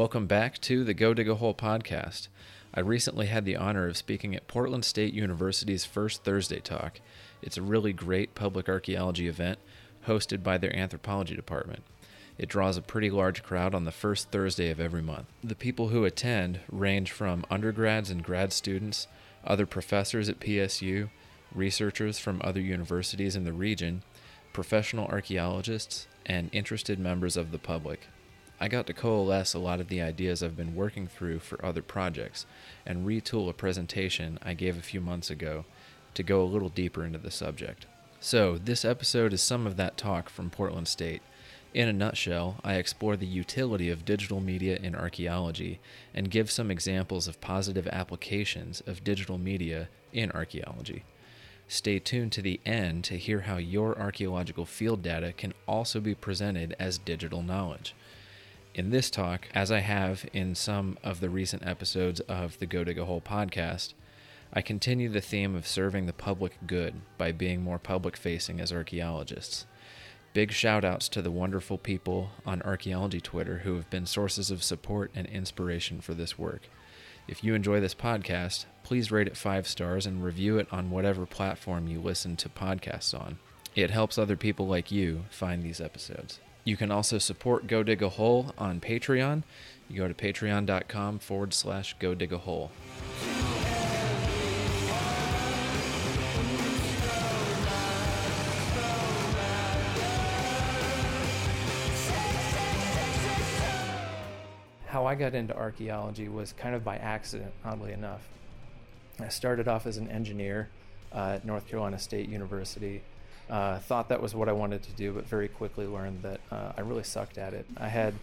Welcome back to the Go Dig a Hole podcast. I recently had the honor of speaking at Portland State University's first Thursday Talk. It's a really great public archaeology event hosted by their anthropology department. It draws a pretty large crowd on the first Thursday of every month. The people who attend range from undergrads and grad students, other professors at PSU, researchers from other universities in the region, professional archaeologists, and interested members of the public. I got to coalesce a lot of the ideas I've been working through for other projects and retool a presentation I gave a few months ago to go a little deeper into the subject. So, this episode is some of that talk from Portland State. In a nutshell, I explore the utility of digital media in archaeology and give some examples of positive applications of digital media in archaeology. Stay tuned to the end to hear how your archaeological field data can also be presented as digital knowledge. In this talk, as I have in some of the recent episodes of the Go Dig a Hole podcast, I continue the theme of serving the public good by being more public facing as archaeologists. Big shout outs to the wonderful people on archaeology Twitter who have been sources of support and inspiration for this work. If you enjoy this podcast, please rate it five stars and review it on whatever platform you listen to podcasts on. It helps other people like you find these episodes. You can also support Go Dig a Hole on Patreon. You go to patreon.com forward slash go dig a hole. how I got into archaeology was kind of by accident, oddly enough. I started off as an engineer uh, at North Carolina State University. Uh, thought that was what I wanted to do, but very quickly learned that uh, I really sucked at it. I had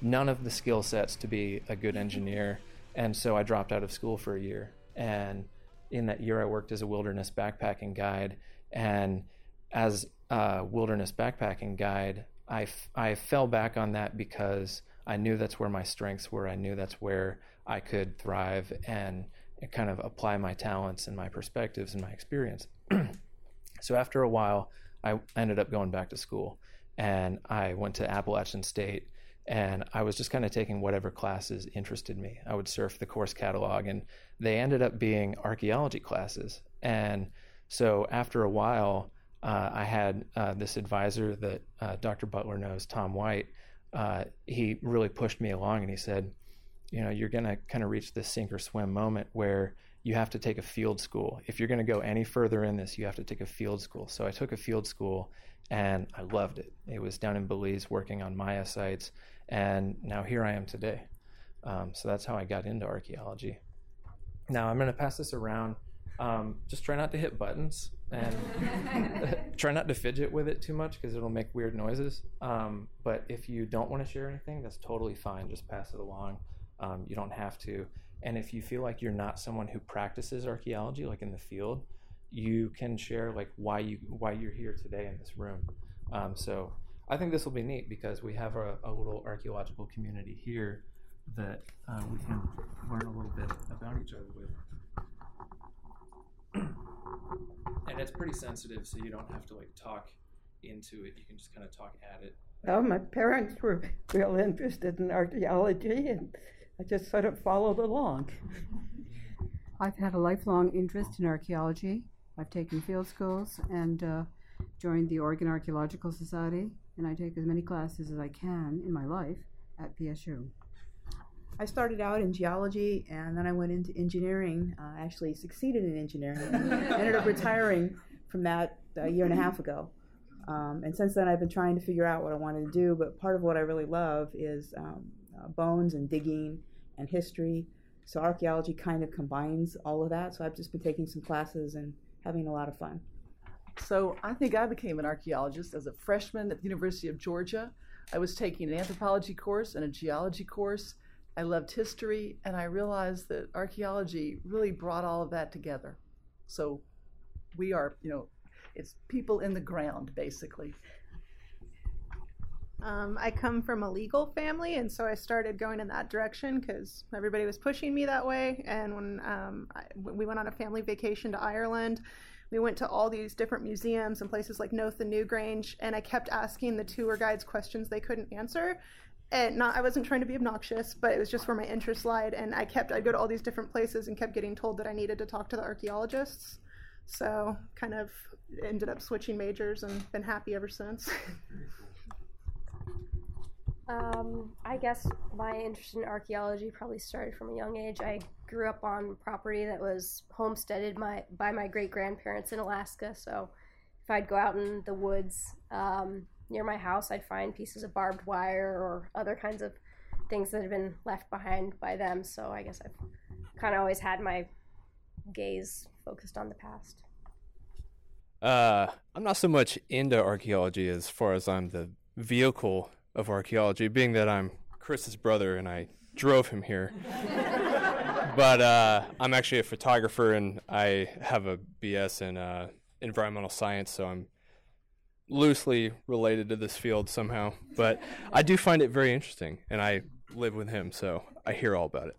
none of the skill sets to be a good engineer, and so I dropped out of school for a year. And in that year, I worked as a wilderness backpacking guide. And as a wilderness backpacking guide, I, f- I fell back on that because I knew that's where my strengths were. I knew that's where I could thrive and kind of apply my talents and my perspectives and my experience. so after a while, I ended up going back to school and I went to Appalachian State and I was just kind of taking whatever classes interested me. I would surf the course catalog and they ended up being archaeology classes. And so after a while, uh, I had uh, this advisor that uh, Dr. Butler knows, Tom Whyte, uh, he really pushed me along and he said, you know, you're going to kind of reach this sink or swim moment where you have to take a field school. If you're going to go any further in this, you have to take a field school. So I took a field school and I loved it. It was down in Belize working on Maya sites. And now here I am today. Um, so that's how I got into archaeology. Now I'm going to pass this around. Um, just try not to hit buttons and try not to fidget with it too much because it'll make weird noises. Um, but if you don't want to share anything, that's totally fine. Just pass it along. Um, you don't have to. And if you feel like you're not someone who practices archaeology, like in the field, you can share like why you why you're here today in this room. Um, so I think this will be neat because we have a, a little archaeological community here that uh, we can learn a little bit about each other with and it's pretty sensitive, so you don't have to like talk into it. You can just kind of talk at it. Well, my parents were real interested in archaeology, and I just sort of followed along. I've had a lifelong interest in archaeology. I've taken field schools and uh, joined the Oregon Archaeological Society, and I take as many classes as I can in my life at PSU. I started out in geology and then I went into engineering. Uh, actually, succeeded in engineering and ended up retiring from that a year and a half ago. Um, and since then, I've been trying to figure out what I wanted to do. But part of what I really love is um, uh, bones and digging and history. So archaeology kind of combines all of that. So I've just been taking some classes and having a lot of fun. So I think I became an archaeologist as a freshman at the University of Georgia. I was taking an anthropology course and a geology course I loved history, and I realized that archaeology really brought all of that together. So we are, you know, it's people in the ground, basically. Um, I come from a legal family, and so I started going in that direction because everybody was pushing me that way. And when um, I, we went on a family vacation to Ireland, we went to all these different museums and places like Knowth and Newgrange, and I kept asking the tour guides questions they couldn't answer and not I wasn't trying to be obnoxious, but it was just where my interest lied. And I kept I'd go to all these different places and kept getting told that I needed to talk to the archaeologists. So kind of ended up switching majors and been happy ever since. Um, I guess my interest in archaeology probably started from a young age. I grew up on property that was homesteaded my, by my great grandparents in Alaska. So if I'd go out in the woods um, near my house, I'd find pieces of barbed wire or other kinds of things that had been left behind by them. So I guess I've kind of always had my gaze focused on the past. Uh, I'm not so much into archaeology as far as I'm the vehicle of archaeology, being that I'm Chris's brother and I drove him here. but uh, I'm actually a photographer and I have a BS in uh, environmental science, so I'm loosely related to this field somehow. But I do find it very interesting, and I live with him, so I hear all about it.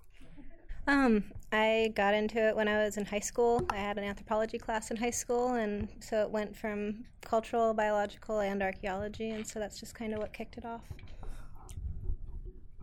Um, I got into it when I was in high school. I had an anthropology class in high school, and so it went from cultural, biological, and archaeology, and so that's just kind of what kicked it off.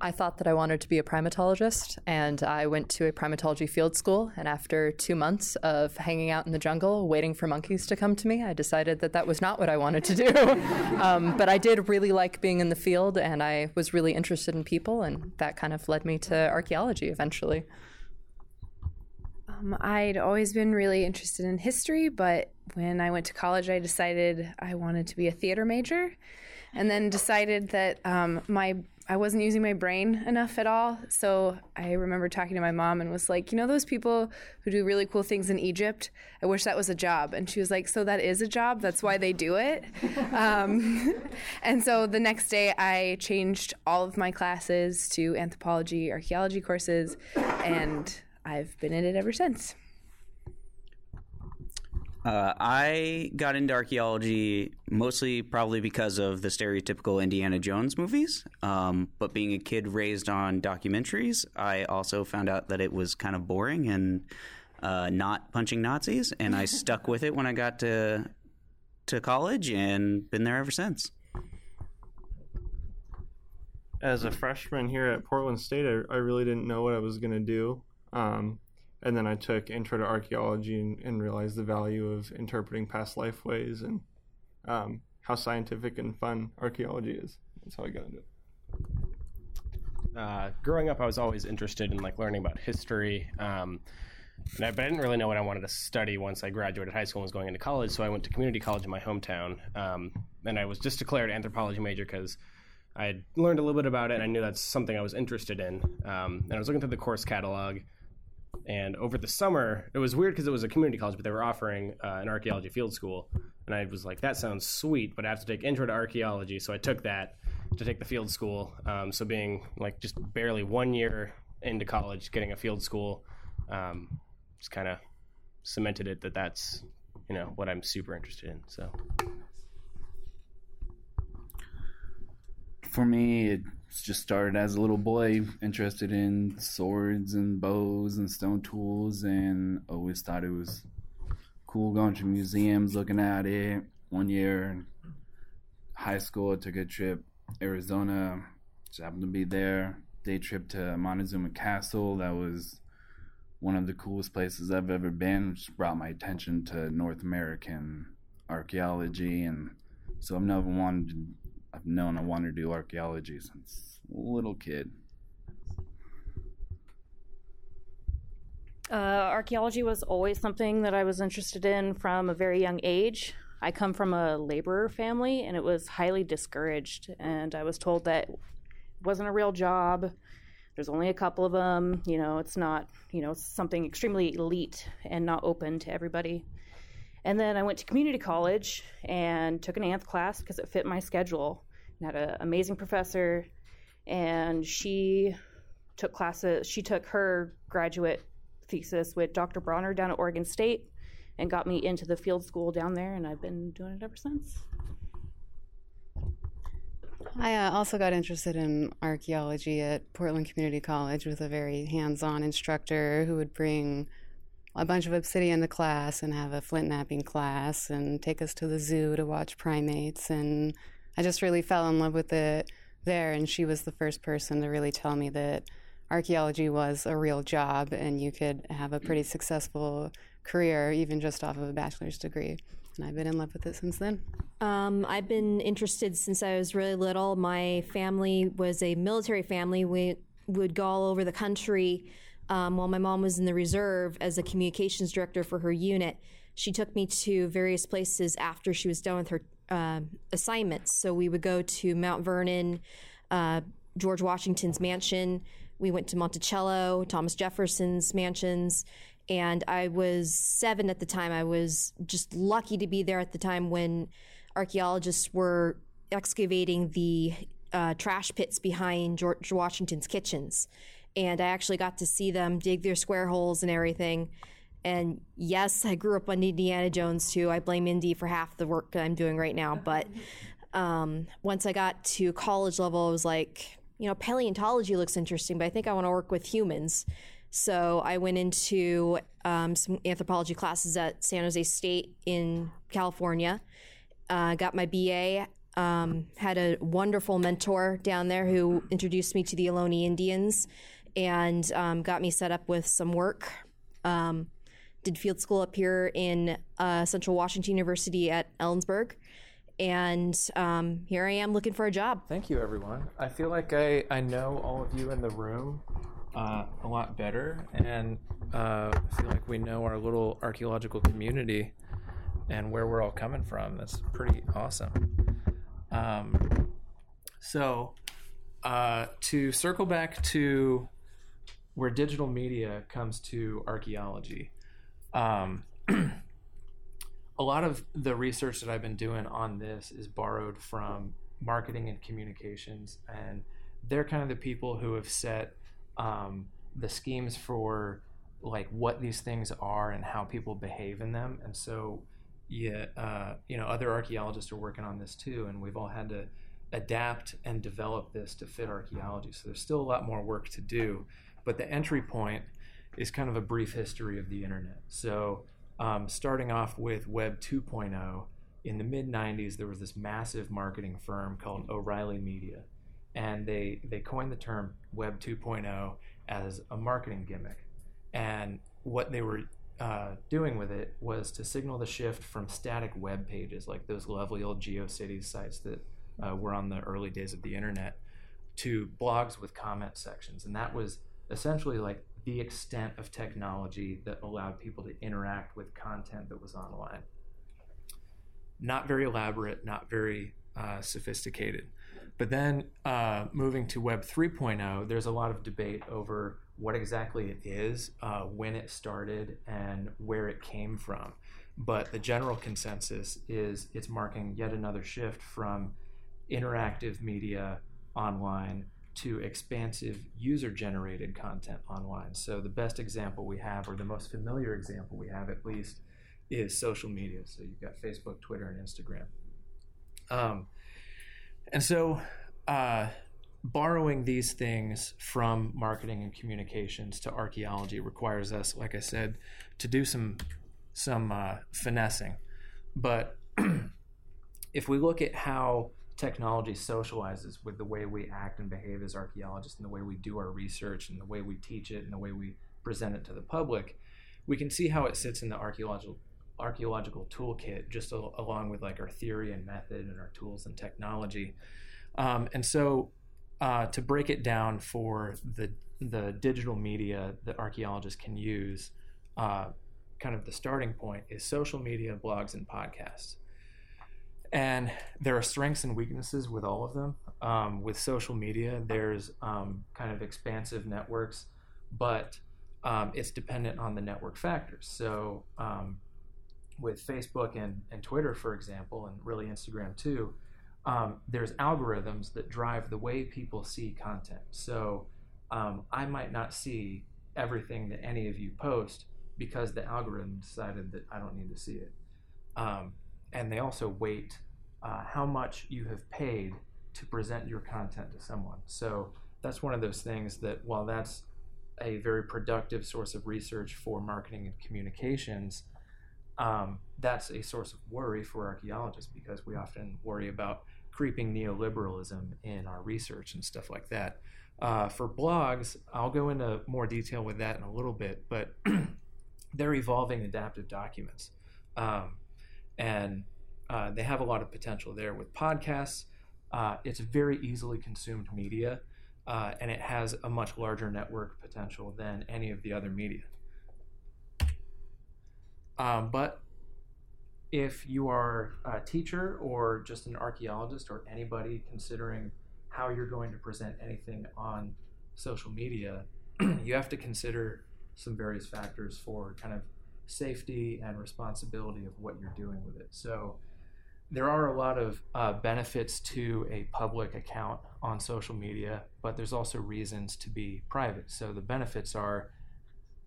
I thought that I wanted to be a primatologist, and I went to a primatology field school. And after two months of hanging out in the jungle, waiting for monkeys to come to me, I decided that that was not what I wanted to do. um, but I did really like being in the field, and I was really interested in people, and that kind of led me to archaeology eventually. Um, I'd always been really interested in history, but when I went to college, I decided I wanted to be a theater major, and then decided that um, my I wasn't using my brain enough at all. So I remember talking to my mom and was like, you know, those people who do really cool things in Egypt. I wish that was a job. And she was like, so that is a job. That's why they do it. um, and so the next day, I changed all of my classes to anthropology, archaeology courses, and I've been in it ever since. Uh, I got into archaeology mostly probably because of the stereotypical Indiana Jones movies. Um, but being a kid raised on documentaries, I also found out that it was kind of boring and uh, not punching Nazis. And I stuck with it when I got to to college and been there ever since. As a freshman here at Portland State, I, I really didn't know what I was going to do. Um, and then I took Intro to Archaeology and, and realized the value of interpreting past life ways and um, how scientific and fun archaeology is. That's how I got into it. Uh, growing up, I was always interested in like learning about history, um, I, but I didn't really know what I wanted to study once I graduated high school and was going into college. So I went to community college in my hometown, um, and I was just declared anthropology major because I had learned a little bit about it, and I knew that's something I was interested in. Um, and I was looking through the course catalog, and over the summer, it was weird because it was a community college, but they were offering uh, an archaeology field school. And I was like, that sounds sweet, but I have to take intro to archaeology. So I took that to take the field school. Um, so being like just barely one year into college, getting a field school, um, just kind of cemented it that that's you know what I'm super interested in. So for me, it just started as a little boy, interested in swords and bows and stone tools, and always thought it was cool going to museums, looking at it. One year, in high school, I took a trip Arizona. Just happened to be there. Day trip to Montezuma Castle. That was one of the coolest places I've ever been. Just brought my attention to North American archaeology, and so I've never wanted to I've known I wanted to do archaeology since a little kid. Uh, archaeology was always something that I was interested in from a very young age. I come from a laborer family, and it was highly discouraged. And I was told that it wasn't a real job. There's only a couple of them. You know, it's not, you know, something extremely elite and not open to everybody. And then I went to community college and took an anth class because it fit my schedule. And had an amazing professor, and she took classes. She took her graduate thesis with Dr. Bronner down at Oregon State, and got me into the field school down there, and I've been doing it ever since. I uh, also got interested in archaeology at Portland Community College with a very hands on instructor who would bring a bunch of obsidian to class and have a flint knapping class and take us to the zoo to watch primates. And I just really fell in love with it there, and she was the first person to really tell me that archaeology was a real job and you could have a pretty successful career even just off of a bachelor's degree. And I've been in love with it since then. Um, I've been interested since I was really little. My family was a military family. We would go all over the country um, while my mom was in the reserve as a communications director for her unit. She took me to various places after she was done with her uh, assignments. So we would go to Mount Vernon, uh, George Washington's mansion. We went to Monticello, Thomas Jefferson's mansions. And I was seven at the time. I was just lucky to be there at the time when archaeologists were excavating the uh, trash pits behind George Washington's kitchens. And I actually got to see them dig their square holes and everything. And yes, I grew up on Indiana Jones too. I blame Indy for half the work that I'm doing right now. But um, once I got to college level, I was like, you know, paleontology looks interesting, but I think I want to work with humans. So I went into um, some anthropology classes at San Jose State in California. Uh, got my BA. Um, had a wonderful mentor down there who introduced me to the Ohlone Indians and um, got me set up with some work. Um, did field school up here in uh, Central Washington University at Ellensburg. And um, here I am looking for a job. Thank you, everyone. I feel like I, I know all of you in the room uh, a lot better, and uh, I feel like we know our little archaeological community and where we're all coming from. That's pretty awesome. Um, so, uh, to circle back to where digital media comes to archaeology, um, a lot of the research that I've been doing on this is borrowed from marketing and communications, and they're kind of the people who have set um, the schemes for like what these things are and how people behave in them. And so, yeah, uh, you know, other archaeologists are working on this too, and we've all had to adapt and develop this to fit archaeology. So there's still a lot more work to do, but the entry point is kind of a brief history of the internet. So, um, starting off with Web 2.0, in the mid 90s, there was this massive marketing firm called O'Reilly Media and they they coined the term Web 2.0 as a marketing gimmick. And what they were uh, doing with it was to signal the shift from static web pages, like those lovely old GeoCities sites that uh, were on the early days of the internet, to blogs with comment sections. And that was essentially like the extent of technology that allowed people to interact with content that was online. Not very elaborate, not very uh, sophisticated. But then uh, moving to Web 3.0, there's a lot of debate over what exactly it is, uh, when it started, and where it came from. But the general consensus is it's marking yet another shift from interactive media online to expansive user generated content online. So the best example we have, or the most familiar example we have at least, is social media. So you've got Facebook, Twitter, and Instagram. Um, and so, uh, borrowing these things from marketing and communications to archaeology requires us, like I said, to do some some uh, finessing. But if we look at how technology socializes with the way we act and behave as archaeologists and the way we do our research and the way we teach it and the way we present it to the public, we can see how it sits in the archaeological archaeological toolkit just a, along with like our theory and method and our tools and technology. Um, and so uh, to break it down for the the digital media that archaeologists can use uh, kind of the starting point is social media blogs and podcasts and there are strengths and weaknesses with all of them um, with social media there's um, kind of expansive networks but um, it's dependent on the network factors so um, with Facebook and, and Twitter, for example, and really Instagram too, um, there's algorithms that drive the way people see content. So um, I might not see everything that any of you post because the algorithm decided that I don't need to see it. Um, and they also weight uh, how much you have paid to present your content to someone. So that's one of those things that while that's a very productive source of research for marketing and communications, um, that's a source of worry for archaeologists because we often worry about creeping neoliberalism in our research and stuff like that. Uh, for blogs, I'll go into more detail with that in a little bit, but they're evolving adaptive documents. Um, and uh, they have a lot of potential there. With podcasts, uh, it's very easily consumed media, uh, and it has a much larger network potential than any of the other media. Um, but if you are a teacher or just an archaeologist or anybody considering how you're going to present anything on social media, you have to consider some various factors for kind of safety and responsibility of what you're doing with it. So there are a lot of uh, benefits to a public account on social media, but there's also reasons to be private. So the benefits are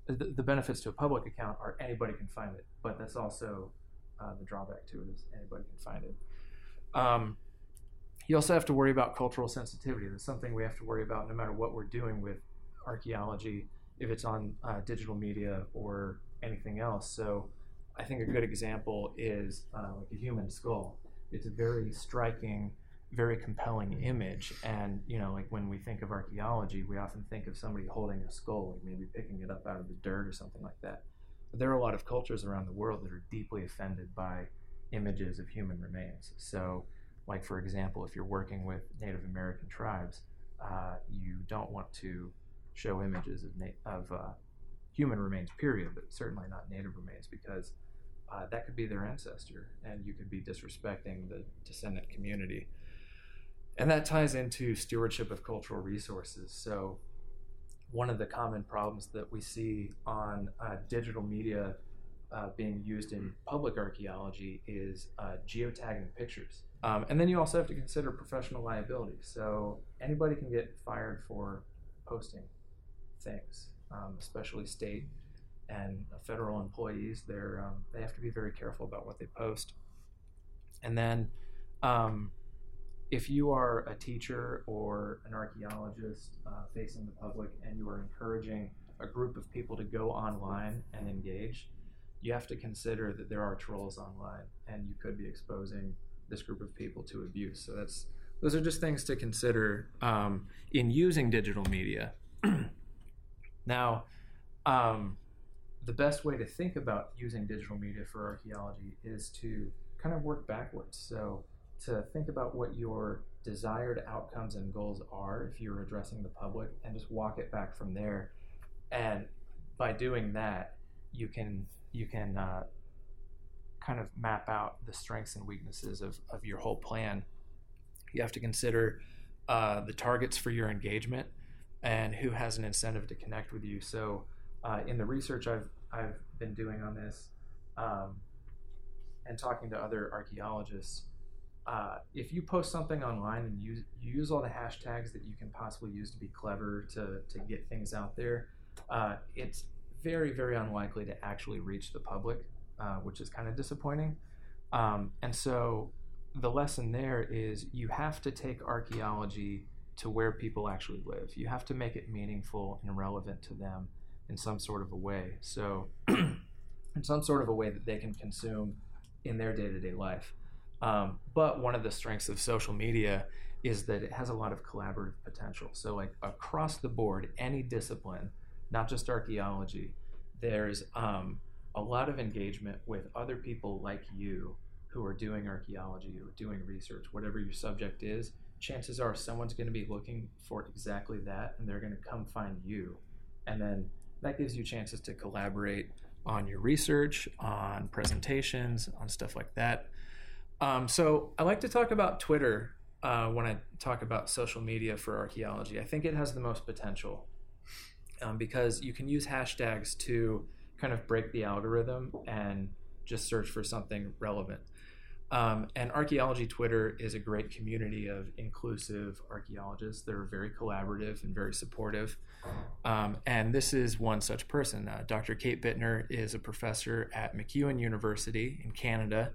the, the benefits to a public account are anybody can find it, but that's also uh, the drawback to it is anybody can find it. Um, you also have to worry about cultural sensitivity. That's something we have to worry about no matter what we're doing with archaeology, if it's on uh, digital media or anything else. So I think a good example is uh, like a human skull. It's a very striking, very compelling image. And, you know, like when we think of archaeology, we often think of somebody holding a skull, like maybe picking it up out of the dirt or something like that. But there are a lot of cultures around the world that are deeply offended by images of human remains. So, like for example, if you're working with Native American tribes, uh, you don't want to show images of, na- of uh, human remains, period, but certainly not native remains because uh, that could be their ancestor and you could be disrespecting the descendant community. And that ties into stewardship of cultural resources. So, one of the common problems that we see on uh, digital media uh, being used in public archaeology is uh, geotagging pictures. Um, and then you also have to consider professional liability. So, anybody can get fired for posting things um, especially state and federal employees. They're um, they have to be very careful about what they post. And then, um, if you are a teacher or an archaeologist uh, facing the public and you are encouraging a group of people to go online and engage, you have to consider that there are trolls online and you could be exposing this group of people to abuse. So that's those are just things to consider um, in using digital media. Now, um, the best way to think about using digital media for archaeology is to kind of work backwards. So, to think about what your desired outcomes and goals are if you're addressing the public and just walk it back from there. And by doing that, you can you can uh, kind of map out the strengths and weaknesses of, of your whole plan. You have to consider uh, the targets for your engagement and who has an incentive to connect with you. So, uh, in the research I've I've been doing on this, um, and talking to other archaeologists, uh, if you post something online and use you use all the hashtags that you can possibly use to be clever to to get things out there, uh, it's very very unlikely to actually reach the public, uh, which is kind of disappointing. Um, and so, the lesson there is you have to take archaeology to where people actually live. You have to make it meaningful and relevant to them in some sort of a way. So, in some sort of a way that they can consume in their day to day life. Um, but one of the strengths of social media is that it has a lot of collaborative potential. So, like across the board, any discipline, not just archaeology, there's um, a lot of engagement with other people like you who are doing archaeology or doing research, whatever your subject is chances are someone's going to be looking for exactly that and they're going to come find you. And then that gives you chances to collaborate on your research, on presentations, on stuff like that. Um, so I like to talk about Twitter uh, when I talk about social media for archaeology. I think it has the most potential um, because you can use hashtags to kind of break the algorithm and just search for something relevant. Um, and archaeology Twitter is a great community of inclusive archaeologists. They're very collaborative and very supportive. Um, and this is one such person. Uh, Dr. Kate Bittner is a professor at MacEwan University in Canada.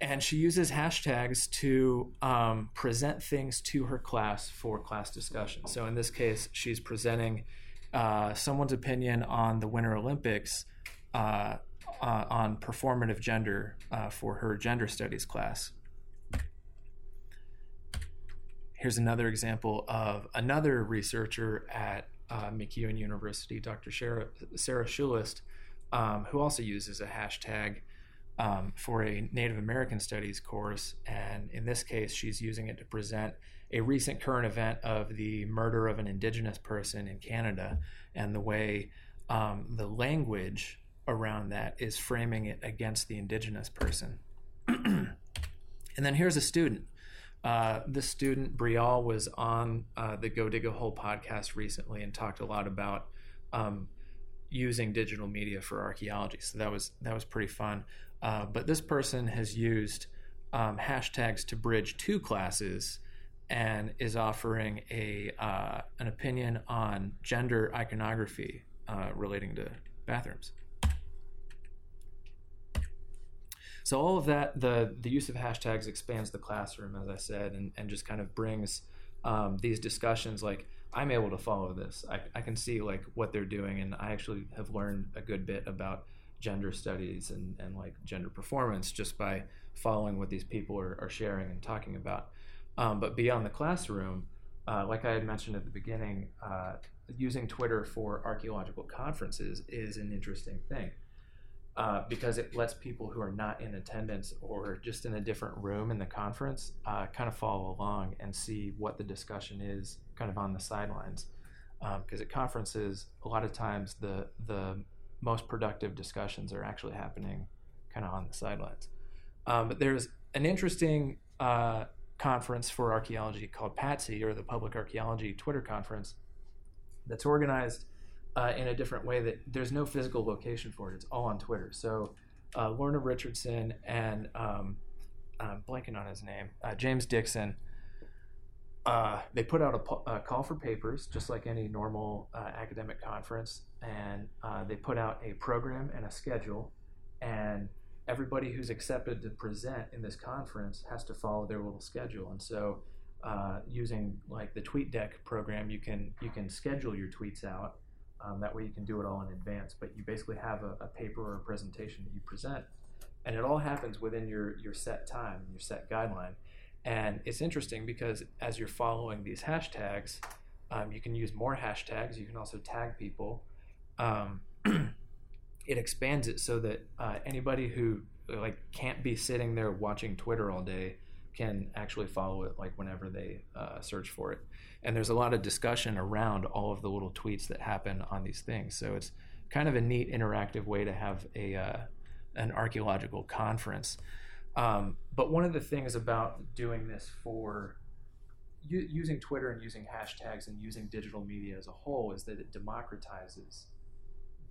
And she uses hashtags to um, present things to her class for class discussion. So in this case, she's presenting uh, someone's opinion on the Winter Olympics. Uh, uh, on performative gender uh, for her gender studies class. here's another example of another researcher at uh, MacEwan University, Dr. Sarah, Sarah Schulist, um, who also uses a hashtag um, for a Native American Studies course. And in this case, she's using it to present a recent current event of the murder of an Indigenous person in Canada and the way um, the language around that is framing it against the Indigenous person. and then here's a student. Uh, this student, Brial, was on uh, the Go Dig a Hole podcast recently and talked a lot about um, using digital media for archaeology. So that was that was pretty fun. Uh, but this person has used um, hashtags to bridge two classes and is offering a uh, an opinion on gender iconography uh, relating to bathrooms. So all of that, the the use of hashtags expands the classroom, as I said, and, and just kind of brings um, these discussions like I'm able to follow this. I, I can see like what they're doing, and I actually have learned a good bit about gender studies and, and like gender performance just by following what these people are, are sharing and talking about. Um, but beyond the classroom, uh, like I had mentioned at the beginning, uh, using Twitter for archaeological conferences is an interesting thing. Uh, because it lets people who are not in attendance or just in a different room in the conference uh, kind of follow along and see what the discussion is kind of on the sidelines. Because um, at conferences, a lot of times the the most productive discussions are actually happening kind of on the sidelines. Um, but there's an interesting uh, conference for archaeology called PATSY or the Public Archaeology Twitter Conference, that's organized uh, in a different way that there's no physical location for it. It's all on Twitter. So uh, Lorna Richardson and um, I'm blanking on his name, uh, James Dixon. Uh, they put out a, a, call for papers, just like any normal uh, academic conference, and uh, they put out a program and a schedule, and everybody who's accepted to present in this conference has to follow their little schedule. And so, using like the TweetDeck program, you can you can schedule your tweets out, um, that way you can do it all in advance, but you basically have a, a, paper or a presentation that you present, and it all happens within your, your set time, your set guideline. And it's interesting because as you're following these hashtags, um, you can use more hashtags. You can also tag people. Um, it expands it so that uh, anybody who like can't be sitting there watching Twitter all day can actually follow it like whenever they uh, search for it. And there's a lot of discussion around all of the little tweets that happen on these things. So it's kind of a neat interactive way to have a uh, an archaeological conference. Um, but one of the things about doing this for u- using Twitter and using hashtags and using digital media as a whole is that it democratizes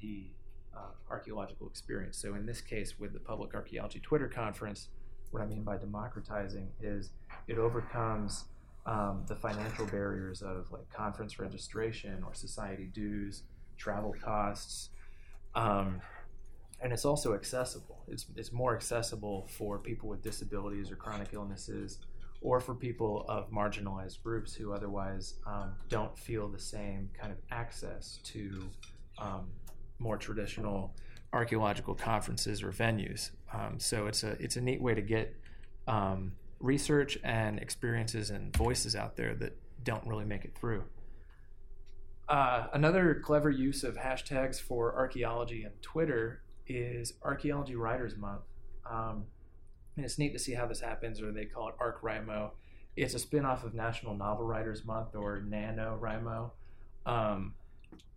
the uh, archaeological experience. So in this case, with the Public Archaeology Twitter conference, what I mean by democratizing is it overcomes um, the financial barriers of like conference registration or society dues, travel costs, um, and it's also accessible. It's it's more accessible for people with disabilities or chronic illnesses, or for people of marginalized groups who otherwise um, don't feel the same kind of access to um, more traditional archaeological conferences or venues. Um, so it's a it's a neat way to get um, research and experiences and voices out there that don't really make it through. Uh, another clever use of hashtags for archaeology and Twitter is Archaeology Writers Month. Um, and it's neat to see how this happens, or they call it ArcWriMo. It's a spin off of National Novel Writers Month or NaNoWriMo. Um,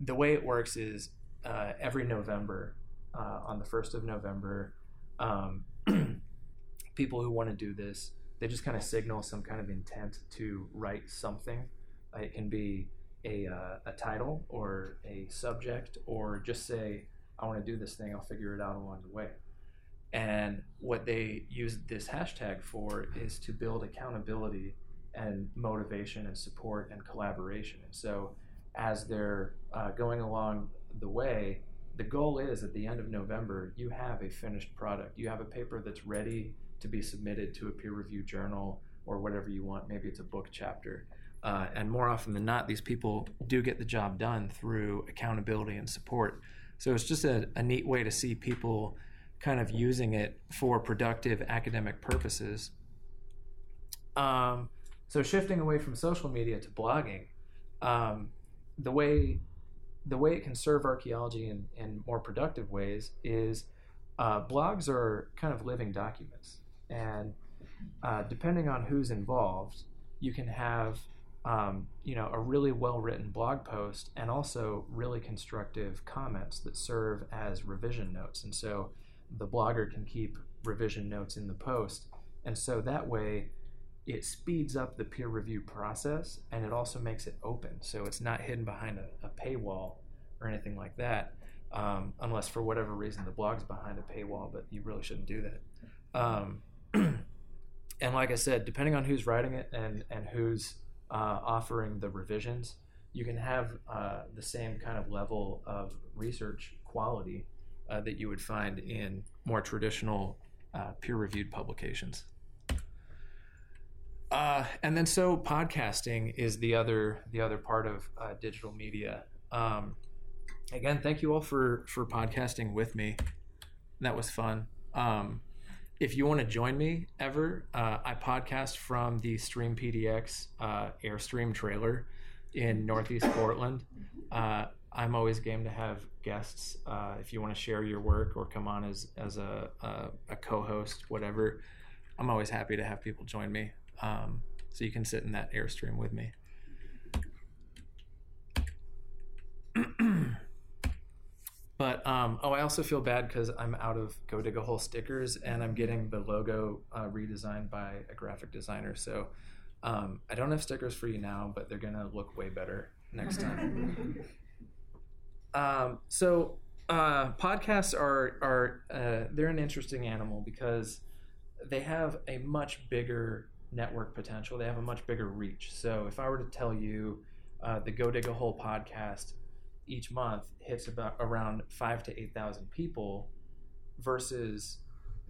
the way it works is uh, every November, uh, on the 1st of November, um, people who want to do this, they just kind of signal some kind of intent to write something. It can be a, uh, a title or a subject, or just say, I want to do this thing, I'll figure it out along the way. And what they use this hashtag for is to build accountability and motivation and support and collaboration. And so, as they're uh, going along the way, the goal is at the end of November, you have a finished product. You have a paper that's ready to be submitted to a peer reviewed journal or whatever you want. Maybe it's a book chapter. Uh, and more often than not, these people do get the job done through accountability and support. So it's just a, a neat way to see people kind of using it for productive academic purposes. Um, so shifting away from social media to blogging, um, the way the way it can serve archaeology in, in more productive ways is uh, blogs are kind of living documents, and uh, depending on who's involved, you can have um, you know a really well written blog post and also really constructive comments that serve as revision notes, and so the blogger can keep revision notes in the post, and so that way it speeds up the peer review process and it also makes it open. So it's not hidden behind a, a paywall or anything like that um, unless for whatever reason the blog's behind a paywall but you really shouldn't do that. Um, and like i said depending on who's writing it and, and who's uh, offering the revisions you can have uh, the same kind of level of research quality uh, that you would find in more traditional uh, peer-reviewed publications uh, and then so podcasting is the other the other part of uh, digital media. Um, again, thank you all for for podcasting with me. That was fun. Um, if you want to join me ever, uh, I podcast from the Stream PDX uh, Airstream trailer in Northeast Portland. Uh, I'm always game to have guests. Uh, if you want to share your work or come on as as a, a, a co-host, whatever, I'm always happy to have people join me. Um, so you can sit in that airstream with me. but um, oh, I also feel bad because I'm out of Go Dig a Hole stickers, and I'm getting the logo uh, redesigned by a graphic designer. So um, I don't have stickers for you now, but they're gonna look way better next time. um, so uh, podcasts are are uh, they're an interesting animal because they have a much bigger network potential. They have a much bigger reach. So if I were to tell you uh, the Go Dig a Hole podcast each month hits about around five to eight thousand people, versus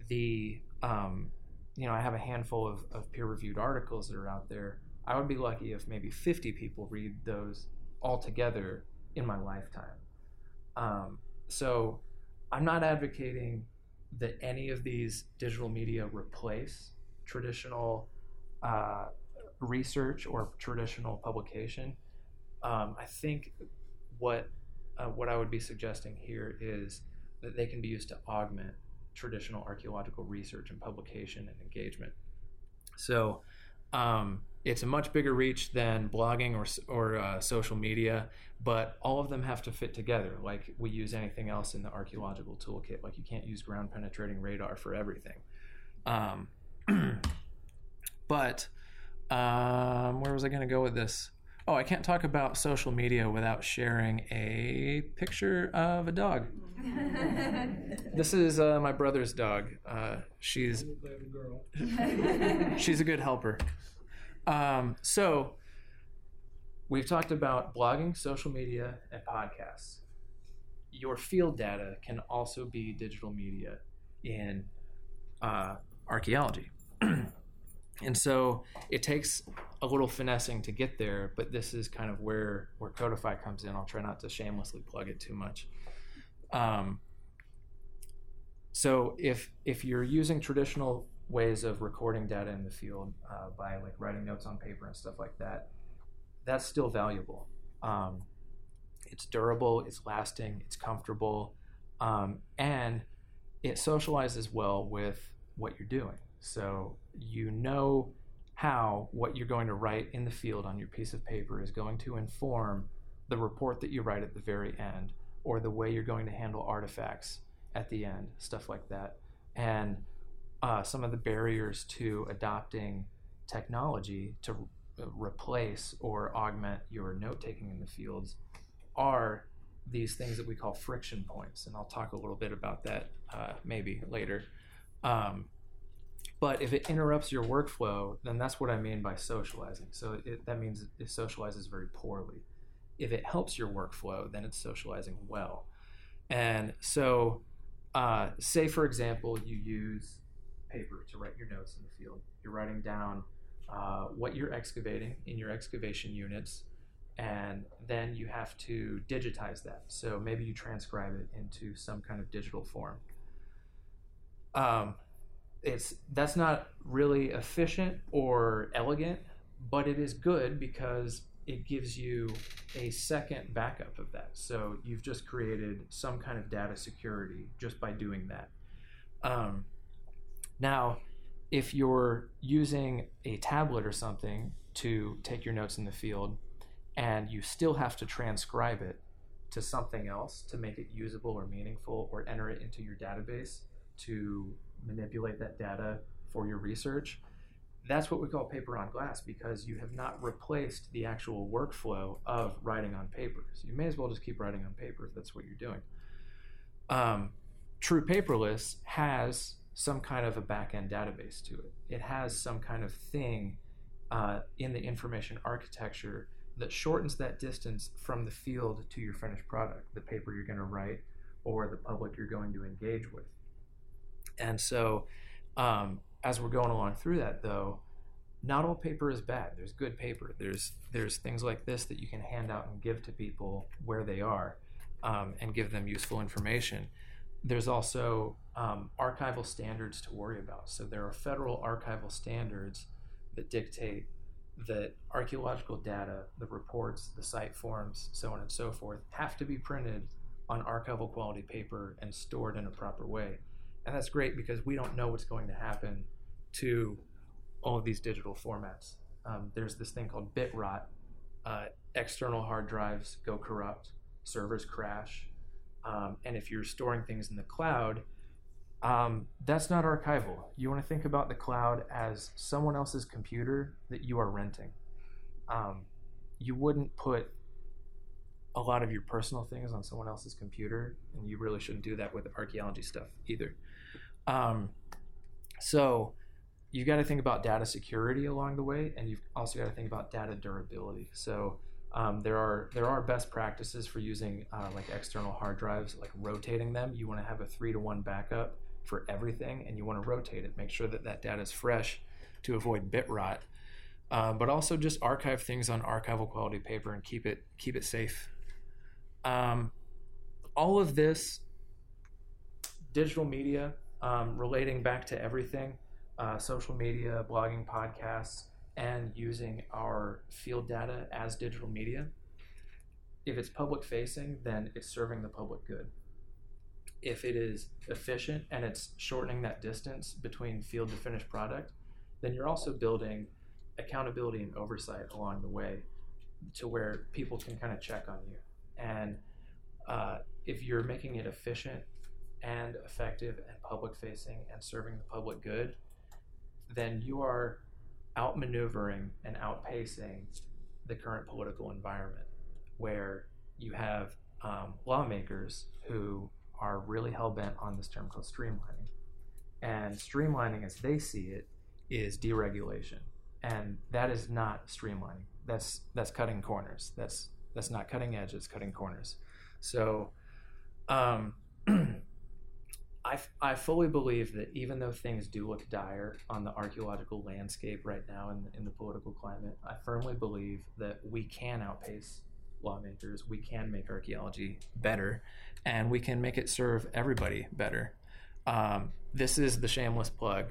the um, you know I have a handful of, of peer reviewed articles that are out there. I would be lucky if maybe fifty people read those all together in my lifetime. Um, so I'm not advocating that any of these digital media replace traditional uh, research or traditional publication. Um, I think what uh, what I would be suggesting here is that they can be used to augment traditional archaeological research and publication and engagement. So um, it's a much bigger reach than blogging or or uh, social media, but all of them have to fit together. Like we use anything else in the archaeological toolkit. Like you can't use ground penetrating radar for everything. Um, but um, where was I going to go with this? Oh, I can't talk about social media without sharing a picture of a dog. this is uh, my brother's dog. Uh, she's she's a good helper. Um, so we've talked about blogging, social media, and podcasts. Your field data can also be digital media in uh, archaeology. and so it takes a little finessing to get there but this is kind of where where Codifi comes in. I'll try not to shamelessly plug it too much. Um, so if if you're using traditional ways of recording data in the field uh, by like writing notes on paper and stuff like that that's still valuable. Um, it's durable it's lasting it's comfortable um, and it socializes well with what you're doing so you know how what you're going to write in the field on your piece of paper is going to inform the report that you write at the very end or the way you're going to handle artifacts at the end, stuff like that. And uh, some of the barriers to adopting technology to re- replace or augment your note taking in the fields are these things that we call friction points. And I'll talk a little bit about that uh, maybe later. Um, but if it interrupts your workflow, then that's what I mean by socializing. So it, that means it socializes very poorly. If it helps your workflow, then it's socializing well. And so, uh, say for example, you use paper to write your notes in the field. You're writing down uh, what you're excavating in your excavation units, and then you have to digitize that. So maybe you transcribe it into some kind of digital form. Um, it's that's not really efficient or elegant, but it is good because it gives you a second backup of that. So you've just created some kind of data security just by doing that. Um, now, if you're using a tablet or something to take your notes in the field and you still have to transcribe it to something else to make it usable or meaningful or enter it into your database to manipulate that data for your research, that's what we call paper on glass because you have not replaced the actual workflow of writing on paper. So you may as well just keep writing on paper if that's what you're doing. Um, True Paperless has some kind of a backend database to it. It has some kind of thing uh, in the information architecture that shortens that distance from the field to your finished product, the paper you're going to write, or the public you're going to engage with. And so, um, as we're going along through that, though, not all paper is bad. There's good paper. There's there's things like this that you can hand out and give to people where they are, um, and give them useful information. There's also um, archival standards to worry about. So there are federal archival standards that dictate that archaeological data, the reports, the site forms, so on and so forth, have to be printed on archival quality paper and stored in a proper way. And that's great because we don't know what's going to happen to all of these digital formats. Um, there's this thing called bit rot. Uh, external hard drives go corrupt, servers crash. Um, and if you're storing things in the cloud, um, that's not archival. You want to think about the cloud as someone else's computer that you are renting. Um, you wouldn't put a lot of your personal things on someone else's computer, and you really shouldn't do that with archaeology stuff either. Um, so you've got to think about data security along the way, and you've also got to think about data durability. So um, there are there are best practices for using uh, like external hard drives, like rotating them. You want to have a three to one backup for everything, and you want to rotate it. Make sure that that data is fresh to avoid bit rot. Um, but also just archive things on archival quality paper and keep it keep it safe. Um, all of this digital media um, relating back to everything, uh, social media, blogging, podcasts, and using our field data as digital media. If it's public facing, then it's serving the public good if it is efficient and it's shortening that distance between field to finished product, then you're also building accountability and oversight along the way to where people can kind of check on you. And uh, if you're making it efficient and effective and public facing and serving the public good, then you are outmaneuvering and outpacing the current political environment where you have um, lawmakers who are really hell bent on this term called streamlining. And streamlining, as they see it, is deregulation, and that is not streamlining. That's that's cutting corners. That's that's not cutting edge. It's cutting corners. So, um, I I fully believe that even though things do look dire on the archaeological landscape right now in in the political climate, I firmly believe that we can outpace lawmakers. We can make archaeology better, and we can make it serve everybody better. Um, this is the shameless plug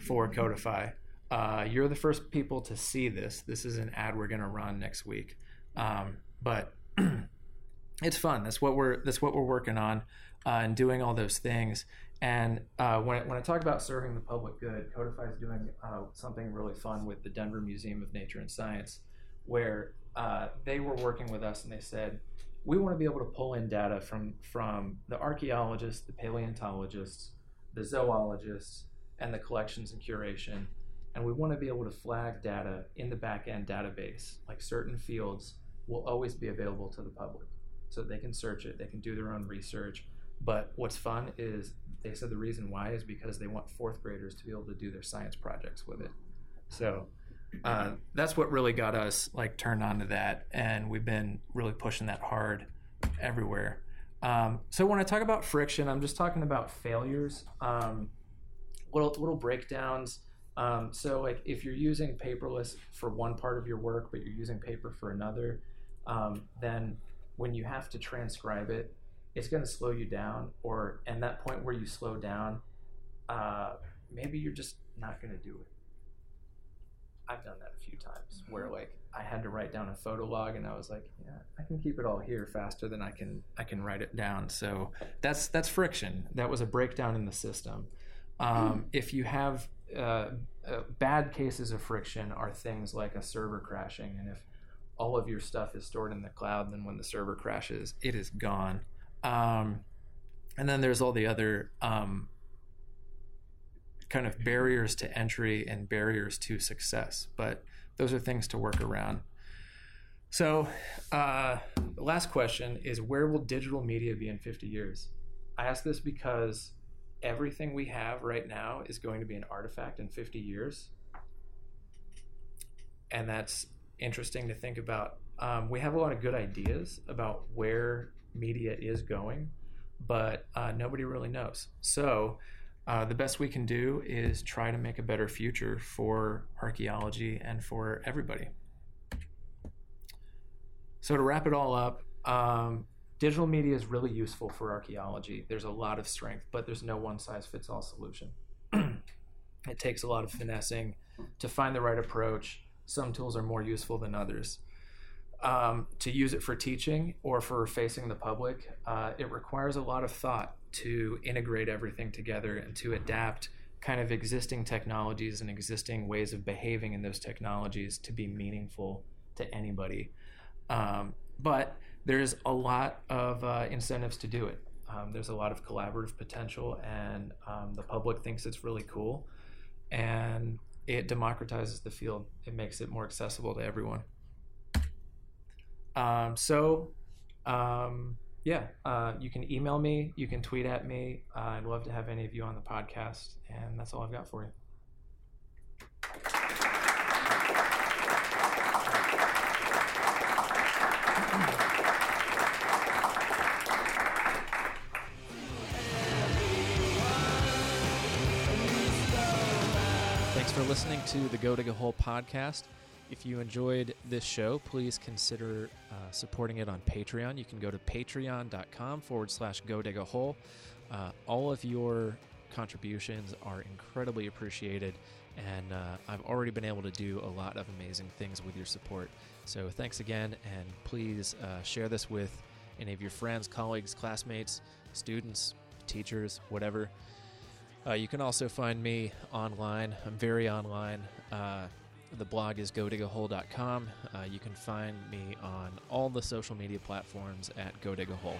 for Codifi. Uh, you're the first people to see this. This is an ad we're going to run next week, um, but it's fun. That's what we're that's what we're working on uh, and doing all those things. And uh, when, I, when I talk about serving the public good, Codifi is doing uh, something really fun with the Denver Museum of Nature and Science, where uh, they were working with us and they said, we want to be able to pull in data from from the archaeologists, the paleontologists, the zoologists, and the collections and curation, and we want to be able to flag data in the back end database. Like certain fields will always be available to the public, so they can search it, they can do their own research. But what's fun is they said the reason why is because they want fourth graders to be able to do their science projects with it. So uh, that's what really got us like turned on to that, and we've been really pushing that hard everywhere. Um, so when I talk about friction, I'm just talking about failures, um, little little breakdowns. Um, so like if you're using paperless for one part of your work, but you're using paper for another, um, then when you have to transcribe it, it's going to slow you down. Or and that point where you slow down, uh, maybe you're just not going to do it I've done that a few times where like I had to write down a photo log and I was like, yeah, I can keep it all here faster than I can I can write it down. So that's that's friction. That was a breakdown in the system. Um, if you have uh, uh, bad cases of friction are things like a server crashing, and if all of your stuff is stored in the cloud, then when the server crashes, it is gone. Um, and then there's all the other um, kind of barriers to entry and barriers to success, but those are things to work around. So, uh, the last question is where will digital media be in 50 years? I ask this because everything we have right now is going to be an artifact in 50 years. And that's interesting to think about. Um, we have a lot of good ideas about where media is going, but uh, nobody really knows. So, uh, the best we can do is try to make a better future for archaeology and for everybody. So, to wrap it all up, um, digital media is really useful for archaeology. There's a lot of strength, but there's no one size fits all solution. it takes a lot of finessing to find the right approach. Some tools are more useful than others. Um, to use it for teaching or for facing the public, uh, it requires a lot of thought to integrate everything together and to adapt kind of existing technologies and existing ways of behaving in those technologies to be meaningful to anybody. Um, but there's a lot of uh, incentives to do it. Um, there's a lot of collaborative potential, and um, the public thinks it's really cool. And it democratizes the field, it makes it more accessible to everyone. Um, so, um, yeah, uh, you can email me, you can tweet at me. Uh, I'd love to have any of you on the podcast, and that's all I've got for you. Thanks for listening to the Go Dig a Hole podcast. If you enjoyed this show, please consider uh, supporting it on Patreon. You can go to patreon.com forward slash go dig a hole. Uh, all of your contributions are incredibly appreciated, and uh, I've already been able to do a lot of amazing things with your support. So thanks again, and please uh, share this with any of your friends, colleagues, classmates, students, teachers, whatever. Uh, you can also find me online. I'm very online. The blog is godigahole.com. Uh, you can find me on all the social media platforms at godigahole.